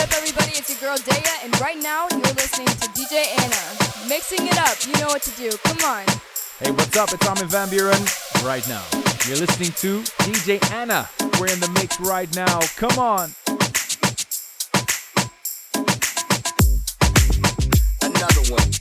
Up, everybody? It's your girl Daya, and right now you're listening to DJ Anna. Mixing it up, you know what to do. Come on. Hey, what's up? It's Armin Van Buuren. Right now, you're listening to DJ Anna. We're in the mix right now. Come on. Another one.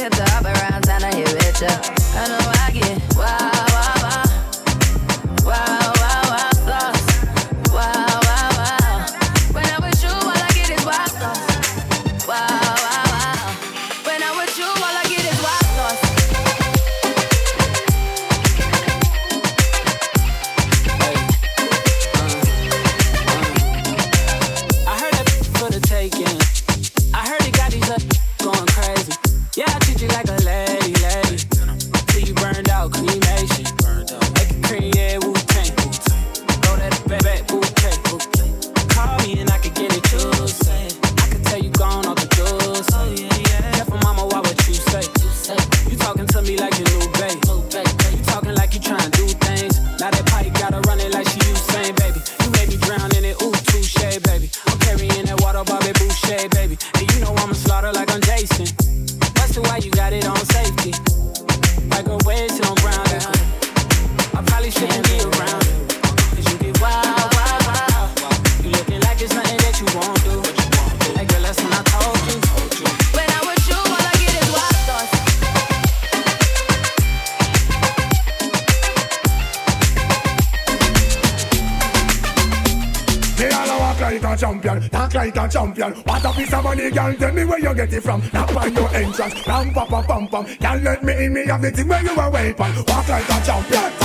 hit the up around and I hit it. you. I know I Can't let me in, me have the thing where you are waiting Walk like a champion.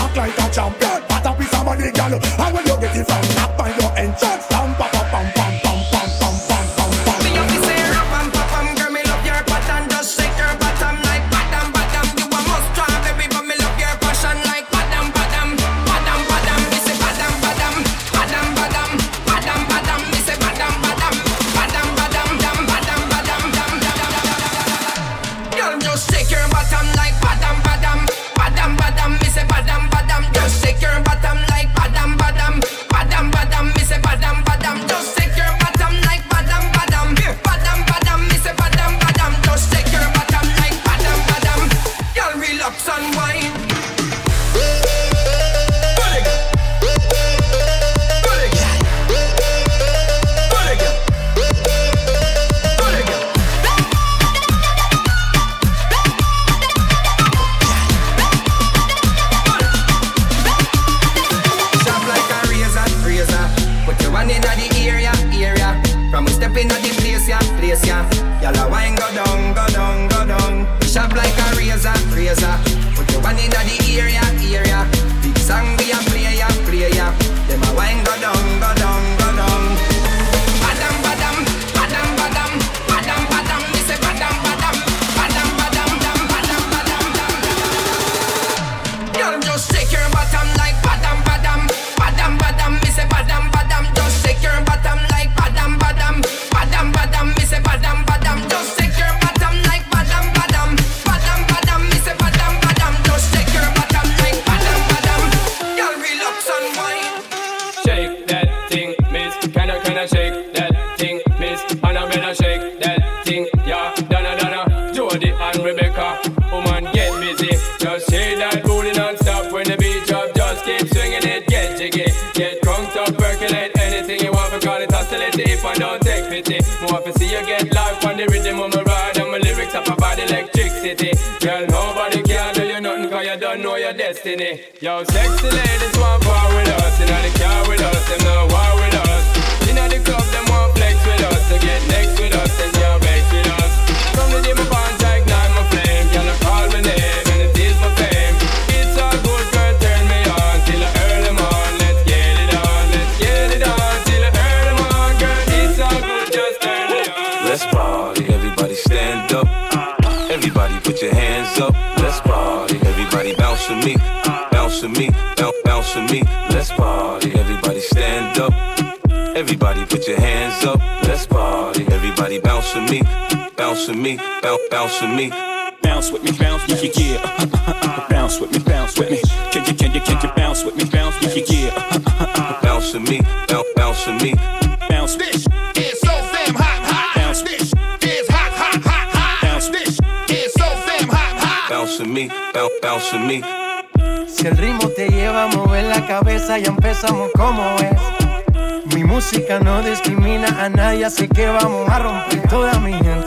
Destiny. Yo, sexy ladies Bounce with me, bounce, bounce with me. Bounce with me, bounce, yeah, yeah, yeah. bounce with me, bounce with me. Can you, can you, can you bounce with me, bounce, yeah, yeah, yeah. Bounce with me, bounce, bounce with me. Bounce, This is so damn hot, hot. Bounce. This is hot, hot, hot, hot. Bounce. This is so damn hot, hot. Bounce with me, bounce, bounce with me. Si el ritmo te lleva a mover la cabeza, ya empezamos como es. Mi música no discrimina a nadie, así que vamos a romper. Toda mi gente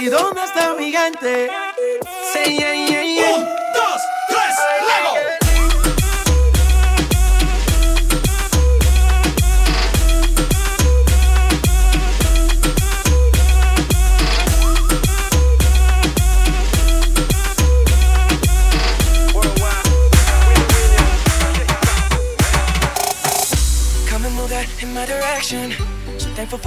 ¿Y dónde está mi gente? Say yeah, yeah, yeah.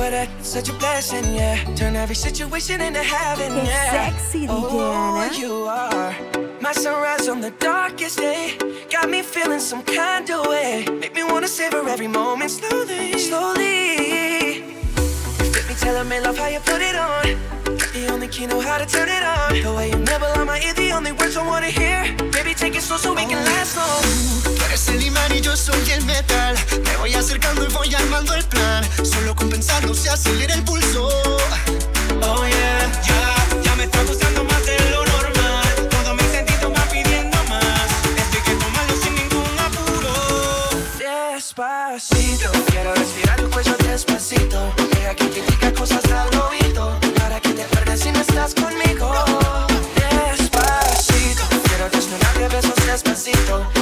For that, such a blessing, yeah. Turn every situation into heaven, Qué yeah. sexy, oh, you are my sunrise on the darkest day. Got me feeling some kind of way. Make me wanna savor every moment slowly, slowly. Fit me, telling me love how you put it on. Only key know how to turn it on. The way you never lie my ear, the only words I wanna hear. Baby, take it slow so we can last long. Eres el imán y yo soy el metal. Me voy acercando y voy armando el plan. Solo con pensarlo se acelera el pulso. Oh yeah, Ya, ya me está gustando más de lo normal. Todo mi sentido va pidiendo más. Esto hay que tomarlo sin ningún apuro. Despacito, quiero respirar tu cuello despacito. Deja que te diga cosas al oído. Estás conmigo. Despacito, quiero desnudarte besos despacito.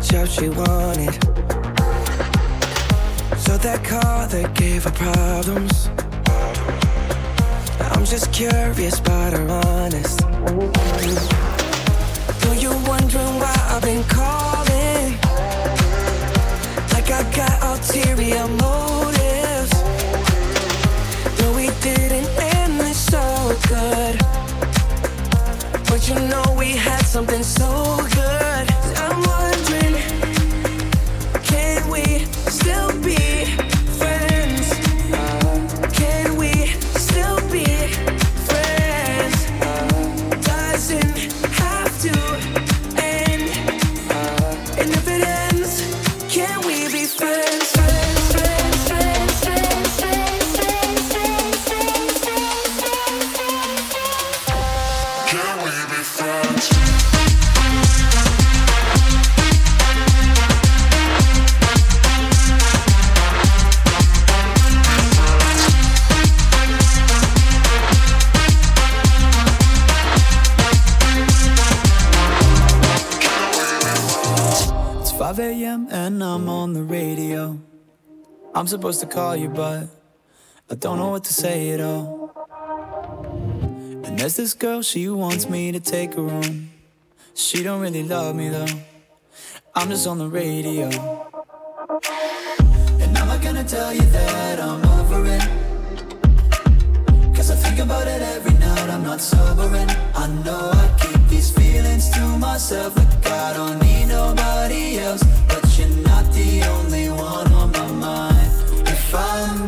the job she wanted. So that car that gave her problems. I'm just curious, but I'm honest. Though you're wondering why I've been calling, like I got ulterior motives. Though we didn't end this so good, but you know we had something so good. 5 a.m. and I'm on the radio. I'm supposed to call you, but I don't know what to say at all. And there's this girl, she wants me to take her home. She don't really love me though. I'm just on the radio. And I'm not gonna tell you that I'm over it. Cause I think about it every night, I'm not sobering. I know I can't these feelings to myself. Look, I don't need nobody else, but you're not the only one on my mind. If I'm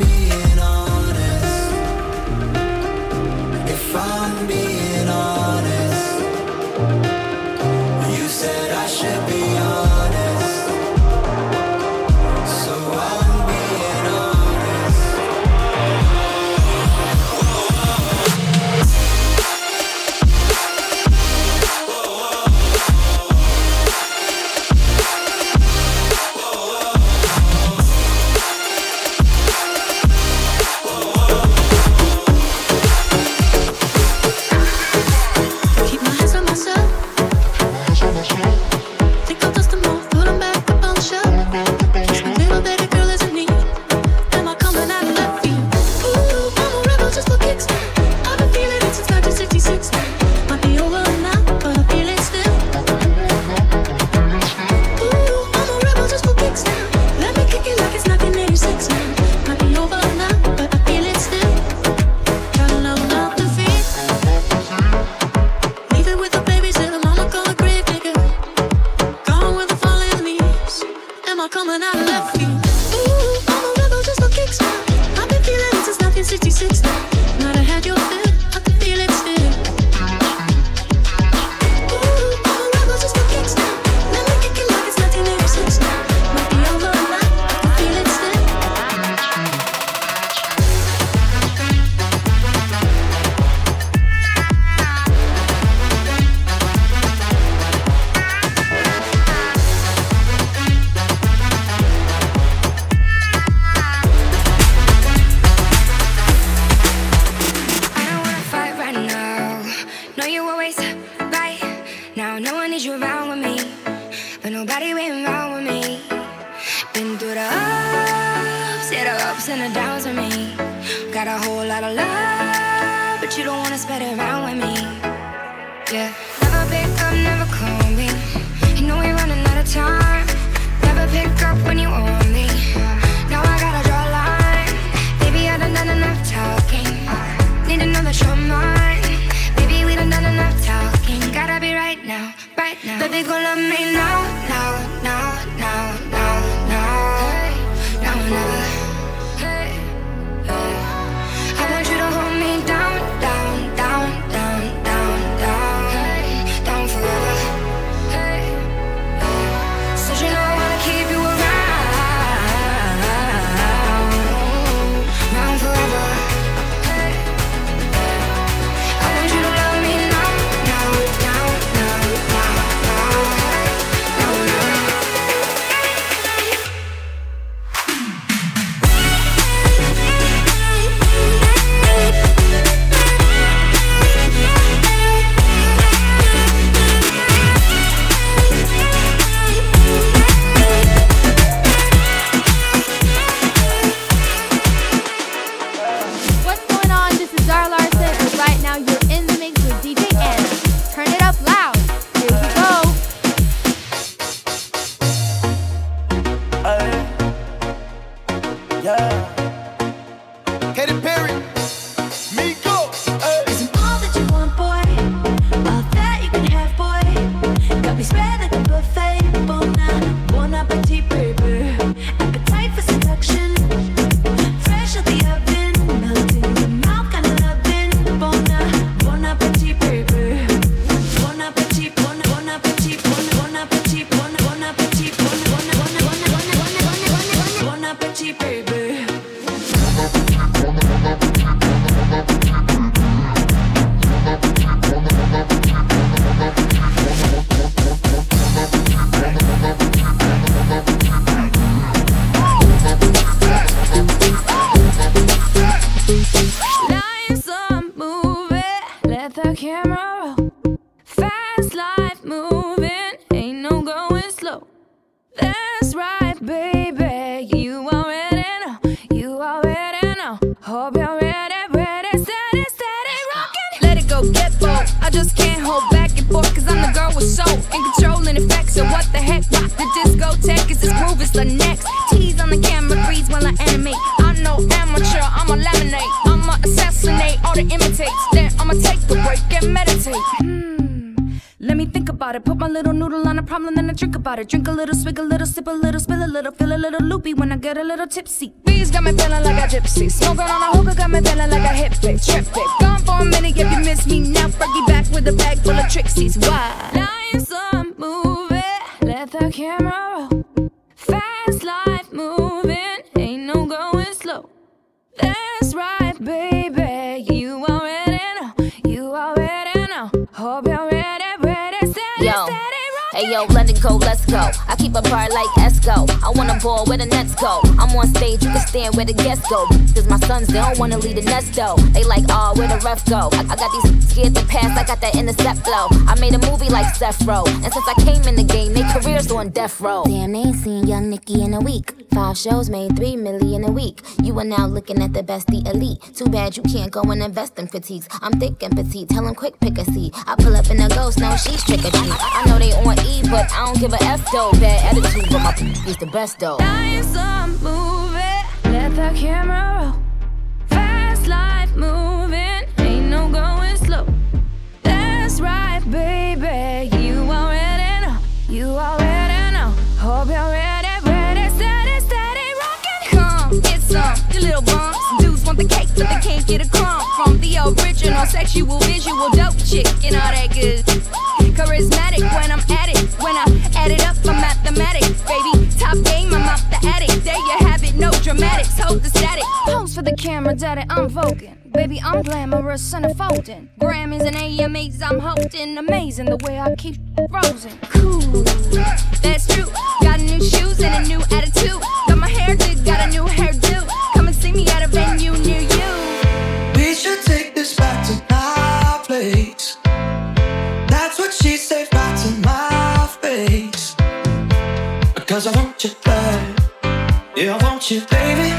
about it. Put my little noodle on a problem, then I drink about it. Drink a little, swig a little, sip a little, spill a little, feel a little loopy when I get a little tipsy. These got me feeling like a gypsy. Smoking on a hookah got me feeling like a hippie. Trip it. Gone for a minute if you miss me now. Fergie back with a bag full of tricksies. Why? Life's a movie. Let the camera roll. Fast life moving. Ain't no going slow. That's right, baby. You already know. You already know. Hope you're ready, ready, steady, Yo. steady. Hey yo, it go, let's go. I keep a bar like Esco. I wanna ball where the nets go. I'm on stage, you can stand where the guests go. Cause my sons, they don't wanna leave the nest though. They like, oh, where the ref go? I, I got these scared to pass, I got that intercept flow. I made a movie like Seth Row. And since I came in the game, they careers on death row. Damn, they ain't seen young Nicki in a week. Five shows made three million a week. You are now looking at the best, the elite. Too bad you can't go and invest in critiques. I'm thick and petite, tell them quick pick a seat. I pull up in a ghost, no, she's trick or treat. I know they on E, but I don't give a F though. Bad attitude, but my is the best though. Life's a movie, let the camera roll. Want the cake, but they can't get a crumb from the original sexual visual dope chick and all that good. Charismatic when I'm at it, when I add it up, I'm mathematic, baby. Top game, I'm out the attic. There you have it, no dramatics, hold the static. Pose for the camera, daddy, I'm voguing. Baby, I'm glamorous and folding. Grammys and AMAs, I'm holding. Amazing the way I keep frozen. Cool, that's true. Got new shoes and a new attitude. Got my hair did, got a new hairdo. We should take this back to my place. That's what she said back to my face. Because I want you bad. Yeah, I want you, baby.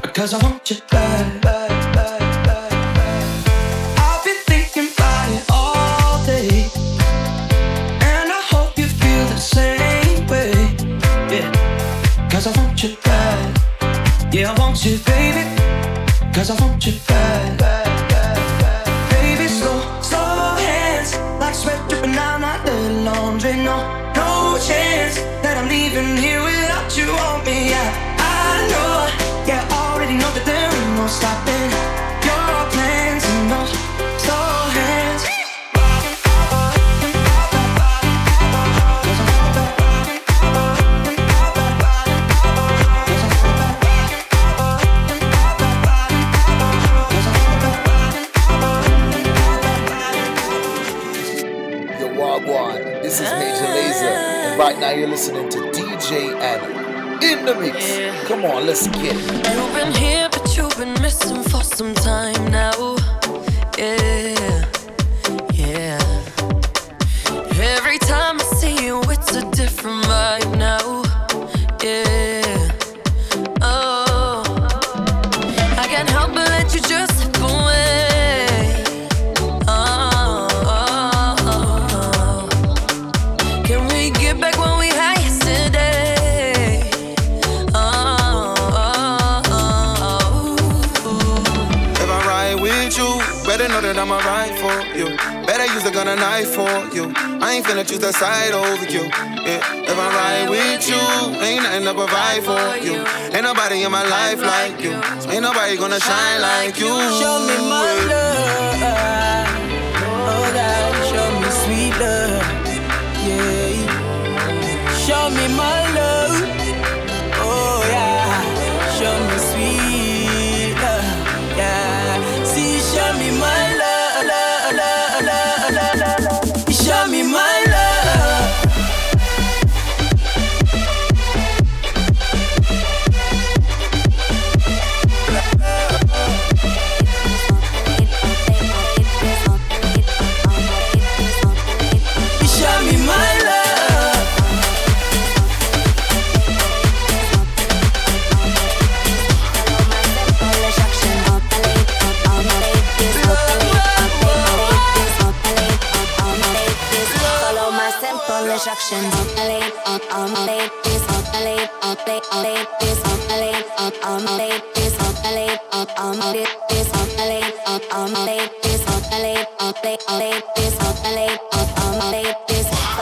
Because I want you bad, bad, want you, baby. Cause I want you bad. Now you're listening to DJ Anna in the mix. Come on, let's get it. You've been here, but you've been missing for some time now. Yeah, yeah. A for you. I ain't finna choose the side over you. Yeah. If I ride with you, ain't nothing to provide for you. Ain't nobody in my life like you. So ain't nobody gonna shine like you. Show me my love. Oh God, show me sweet love. Yeah. Show me my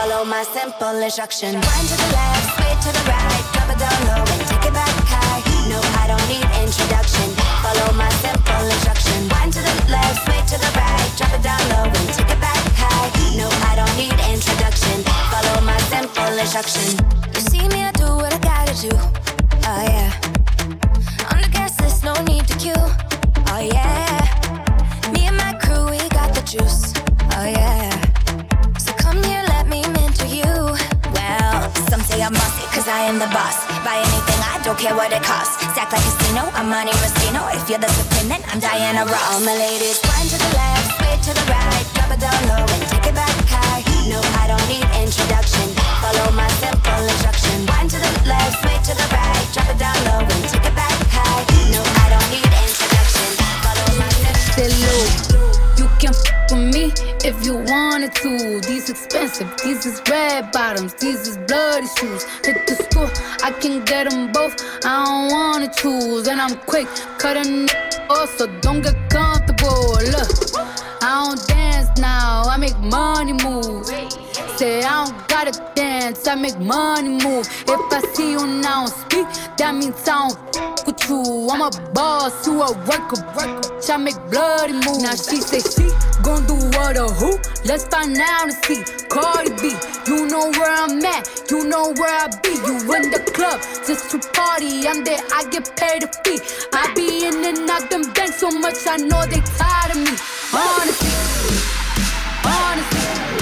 follow my simple instruction. One to the left, sway to the right, drop it down low and take it back high. No, I don't need introduction. Follow my simple instruction. One to the left, sway to the right, drop it down low. Simple instruction. You see me, I do what I gotta do. Oh yeah. On the gas list, no need to queue. Oh yeah. Me and my crew, we got the juice. Oh yeah. So come here, let me mentor you. Well, some say I'm bossy, cause I am the boss. Buy anything, I don't care what it costs. Stack like casino, I'm Monte Rustino. If you're the supreme, then I'm Diana Ross. All my ladies, one to the left, sway to the right, drop it down low and take it back high. No, I don't need introduction. Follow my simple to the left, to the right, drop it down low and take it back high. No, I don't need introduction. Follow my you can f with me if you wanted to. These expensive, these is red bottoms, these is bloody shoes. Hit the school, I can get them both. I don't wanna choose, and I'm quick cutting off, so don't get comfortable. Look, I don't dance now, I make money move. Say I don't gotta dance, I make money move. If I see you now speak, that means I don't with you. I'm a boss, you a worker, worker. I make bloody moves. Now she say she gon' do what or who? Let's find out and see. Cardi B, you know where I'm at, you know where I be. You in the club just to party. I'm there, I get paid a fee. I be in and out them banks so much, I know they tired of me. Honestly. Honestly,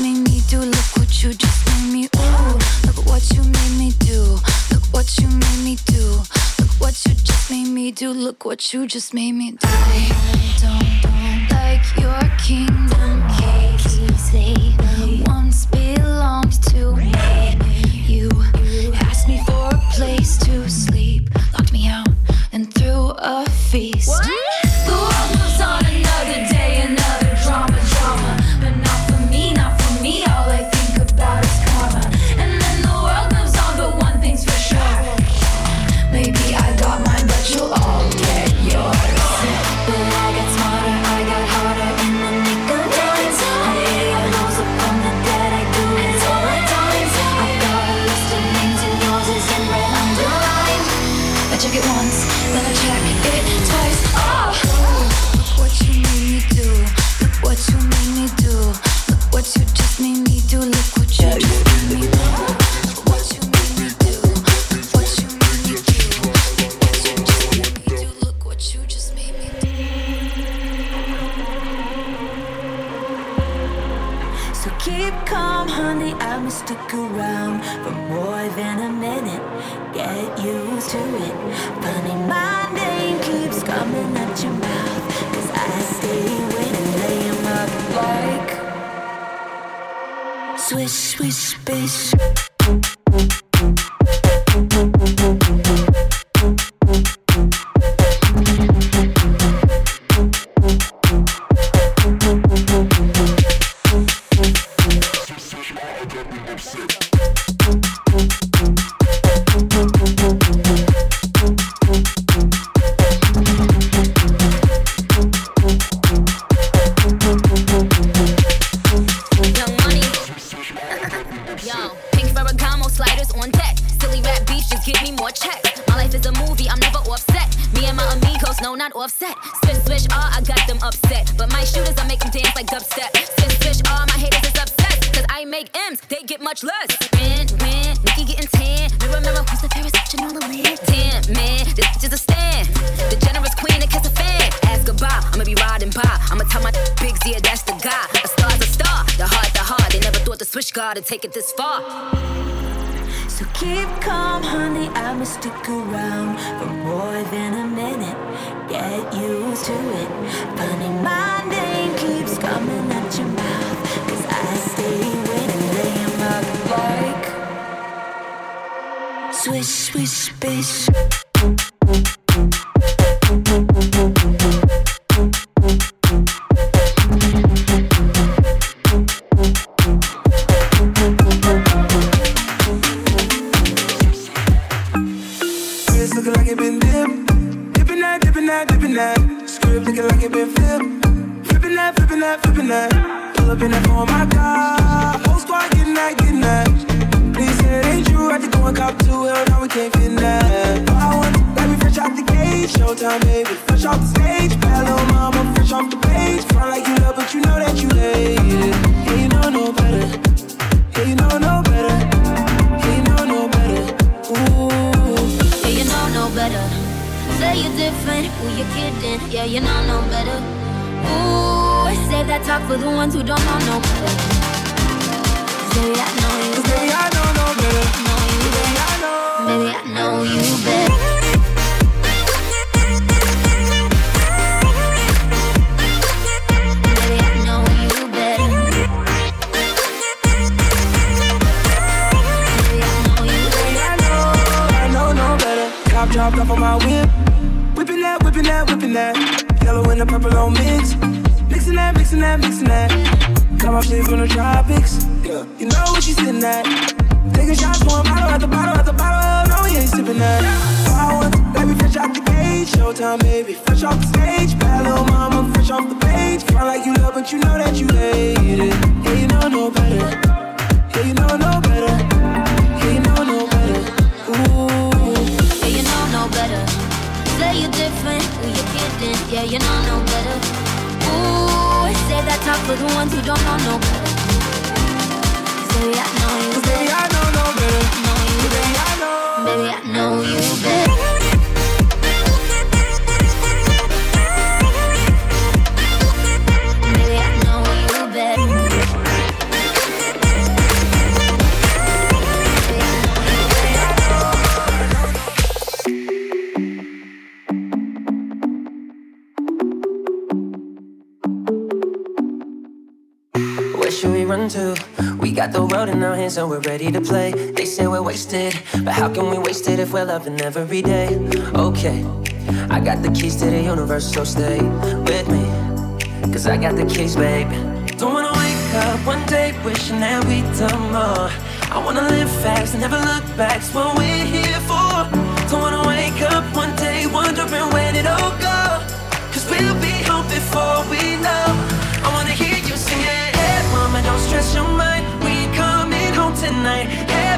made me do. Look what you just made me. Ooh, look what you made me do. Look what you made me do. Look what you just made me do. Look what you just made me do. I don't like your kingdom once belonged to me. You asked me for a place to sleep, dipped. Dipping that, dipping that, dipping that. Script looking like it been flipped. Flipping that, flipping that, flipping that. Pull up in that for my car. Whole squad getting that, getting that. Please say it ain't true. I go and cop two. Hell, now we can't fit that. I want got me fresh out the gate. Showtime, baby. Fresh off the stage. Bad little mama, fresh off the page. Front like you love, but you know that you hate it. Yeah, you know no better. Yeah, you know no better. You're different, who you kidding? Yeah, you know no better. Ooh, save that talk for the ones who don't know no better. Baby, I know you better. Baby, I know no better. Know you better. know. Baby, I know you better. Baby, I know you better. Baby, I know you Baby. I know, I know no better. Cop dropped off on my whip. Whipping that, whipping that. Yellow and the purple on mix. Mixing that, mixing that, mixing that. Come off shit from the tropics. Yeah. You know what she's sitting at. Taking shots, pouring bottle at the bottle at the bottle. No, we ain't sipping that. Power, let me fresh out the gate. Showtime, baby. Fresh off the stage. Bad little mama, fresh off the page. Front like you love, but you know that you hate it. Yeah, you know no better. Yeah, you know no better. Say you're who you kidding? Yeah, you know no better. Ooh, save that talk for the ones who don't know no better. Baby, I know you Baby. I know no better. Know you Baby, better. I know. Baby, I know you better. We got the world in our hands and we're ready to play. They say we're wasted, but how can we waste it if we're loving every day? Okay, I got the keys to the universe, so stay with me. Cause I got the keys, babe. Don't wanna wake up one day wishing that we'd done more. I wanna live fast and never look back, it's what we're here for. Don't wanna wake up one day wondering when it all go. Cause we'll be home before we know. Don't stress your mind. We coming home tonight.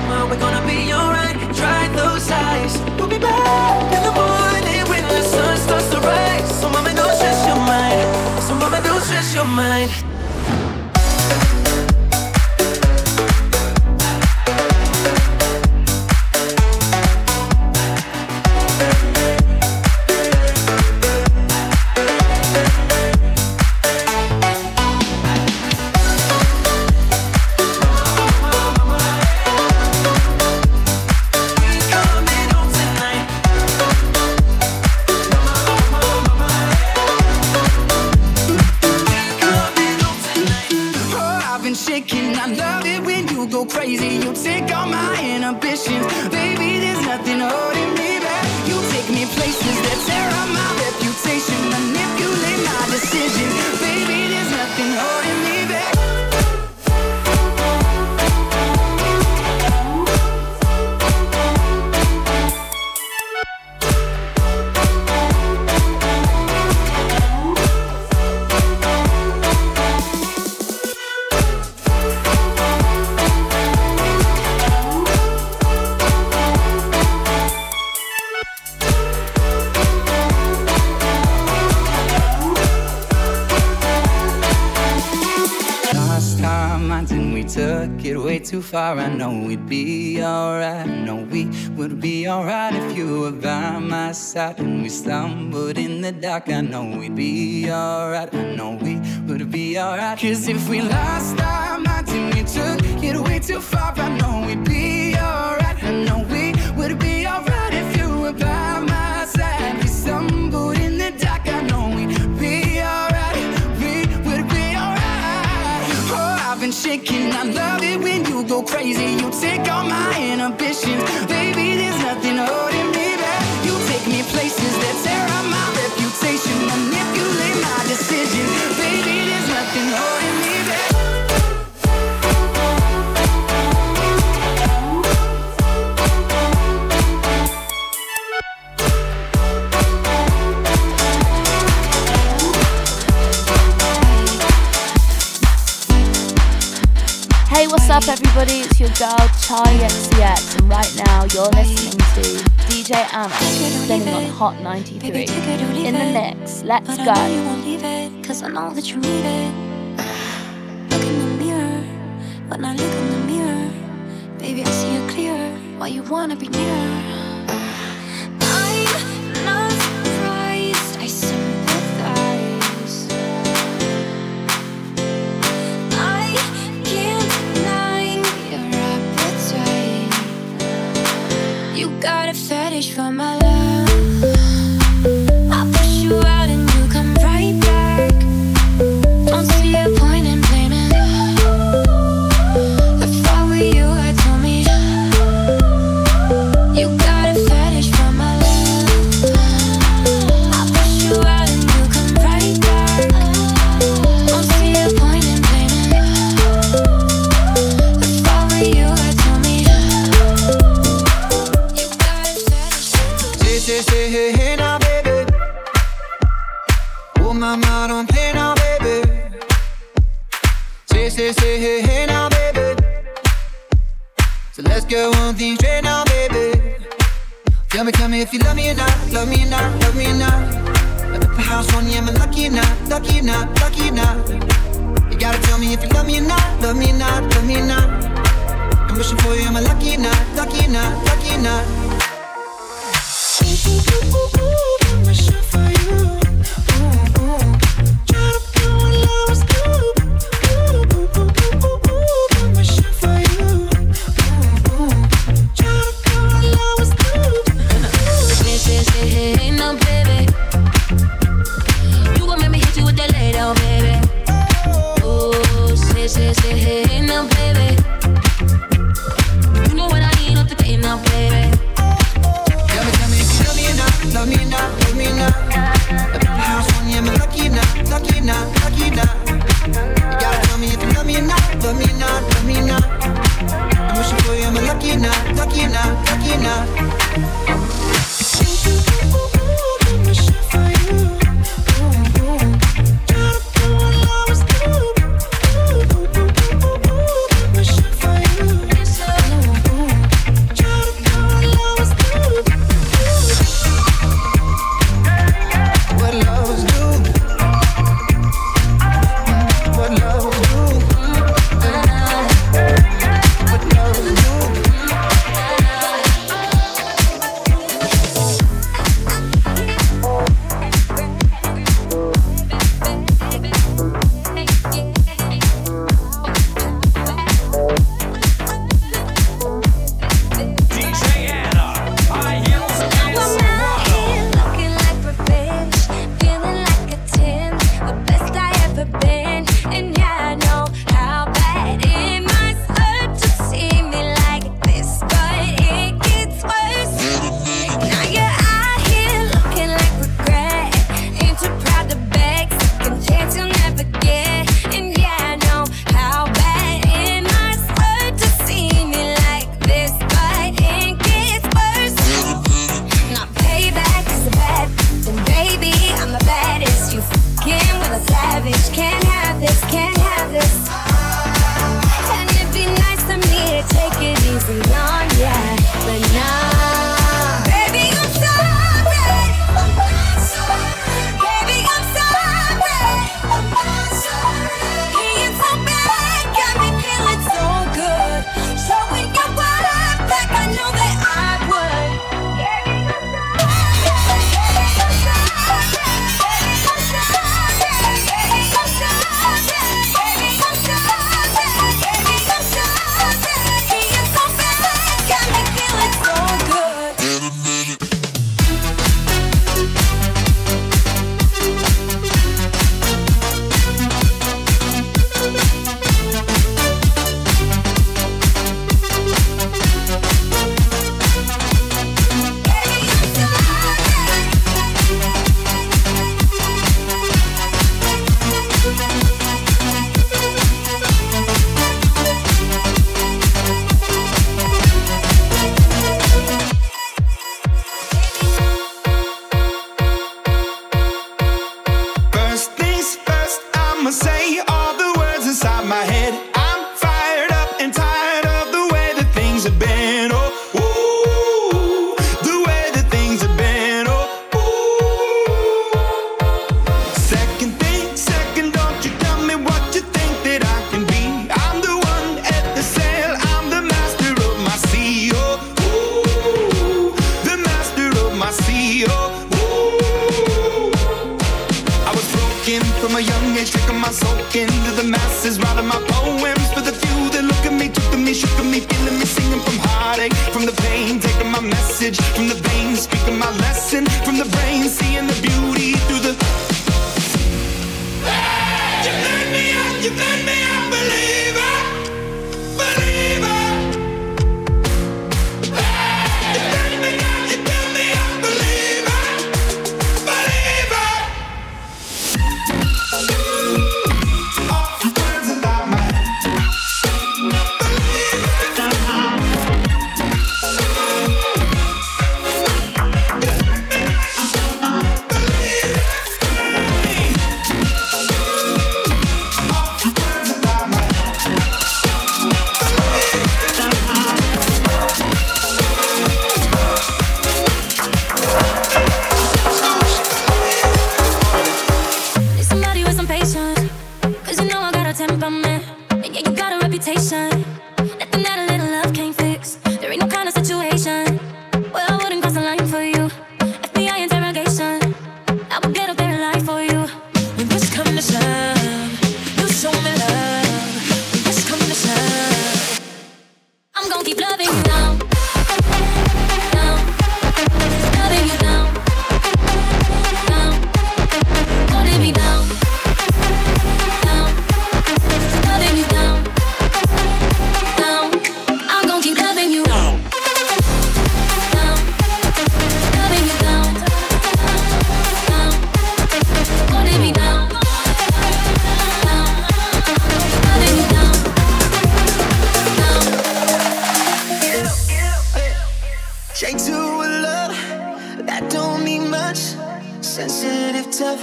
Mama, we're gonna be alright. Dry those eyes. We'll be back in the morning when the sun starts to rise. So, mama, don't stress your mind. So, mama, don't stress your mind. And we stumbled in the dark. I know we'd be alright. I know we would be alright. Cause if we lost our girl Charli XCX, and right now you're listening to DJ Anna spinning on Hot 93 in the mix. Let's But I know you go. won't leave it, cause I know that you need it. Look in the mirror, when I look in the mirror, baby, I see you clear. Why you wanna be near? For my love. Say, say, hey, hey now, baby. Oh, mama, don't play now, baby. Say, say, say, hey, hey now, baby. So let's get one thing straight now, baby. Tell me, tell me if you love me or not, love me or not, love me or not. At the house on you, am I lucky or not, lucky or not, lucky or not? You gotta tell me if you love me or not, love me or not, love me or not. I'm wishing for you, am I lucky or not, lucky or not, lucky or not? Say, sensitive, tough.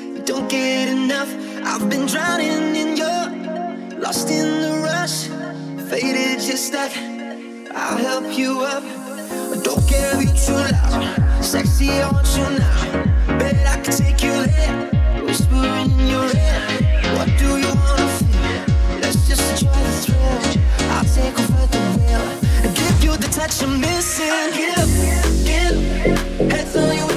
You don't get enough. I've been drowning in your, lost in the rush. Faded, just stuck. I'll help you up. Don't care if you too loud. Sexy, I want you now. Bet I can take you there. Whisper in your ear. What do you wanna feel? Let's just try the thrill. I'll take over the wheel and give you the touch I'm missing. Give, give, heads on you.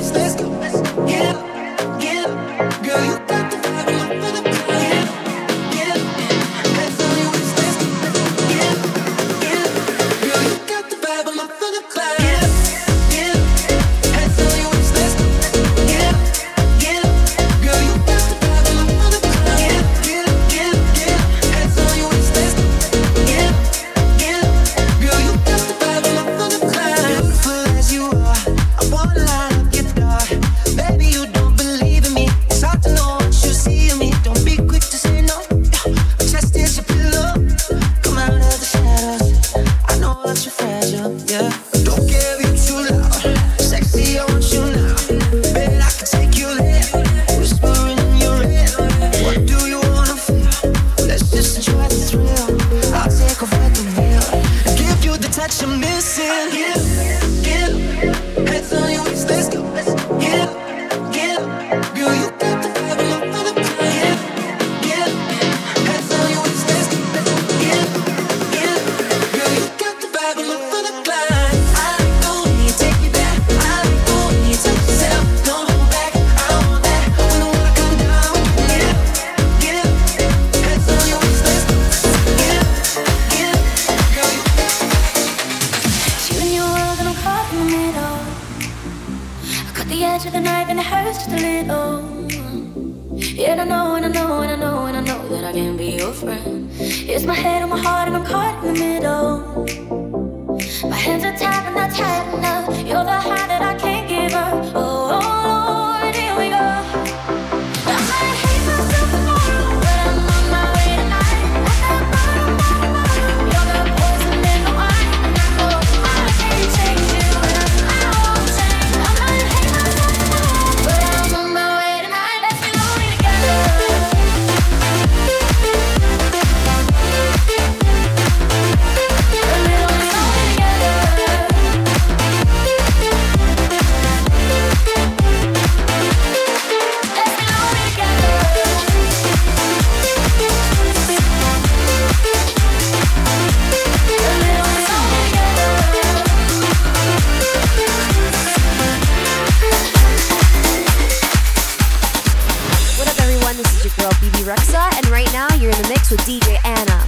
mix with DJ Anna.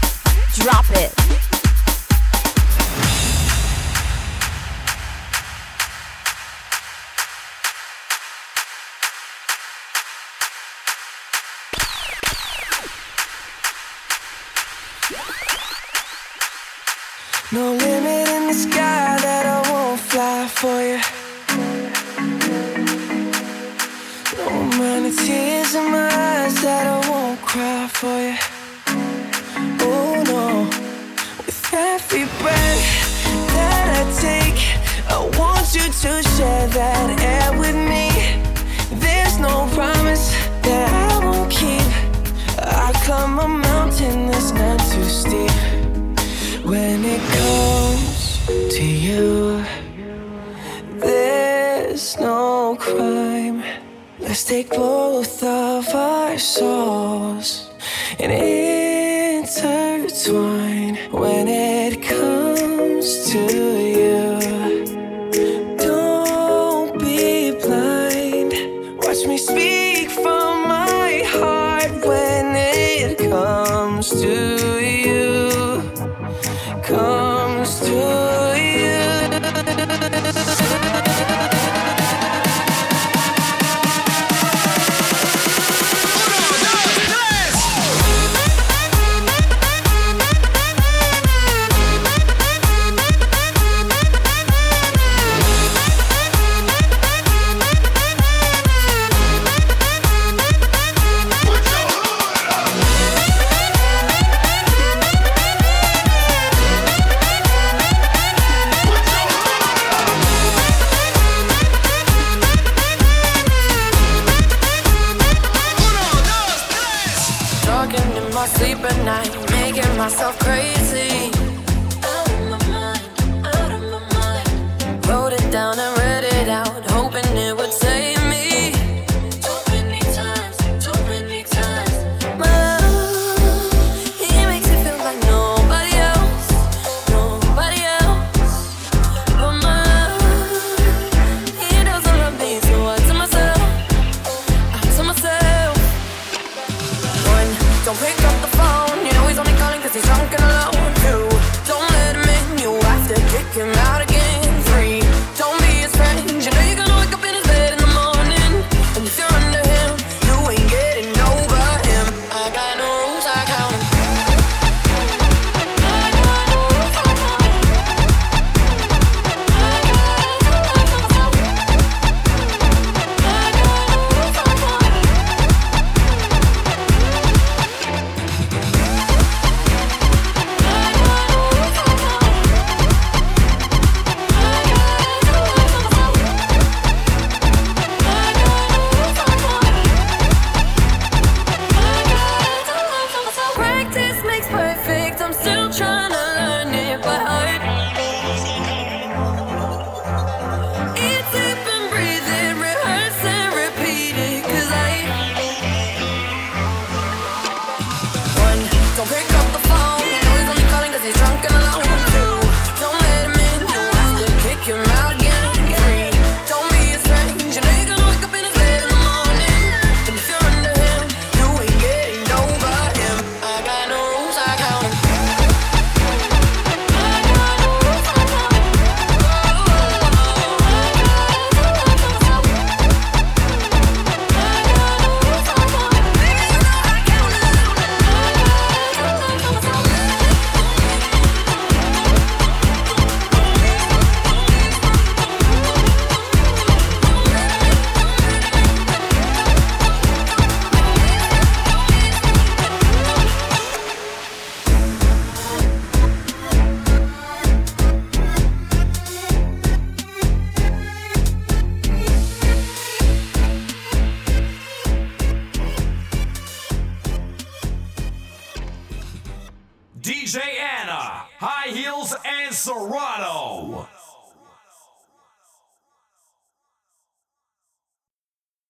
Drop it. No limit in the sky that I won't fly for you. when it comes to you. There's no crime. Let's take both of our souls and.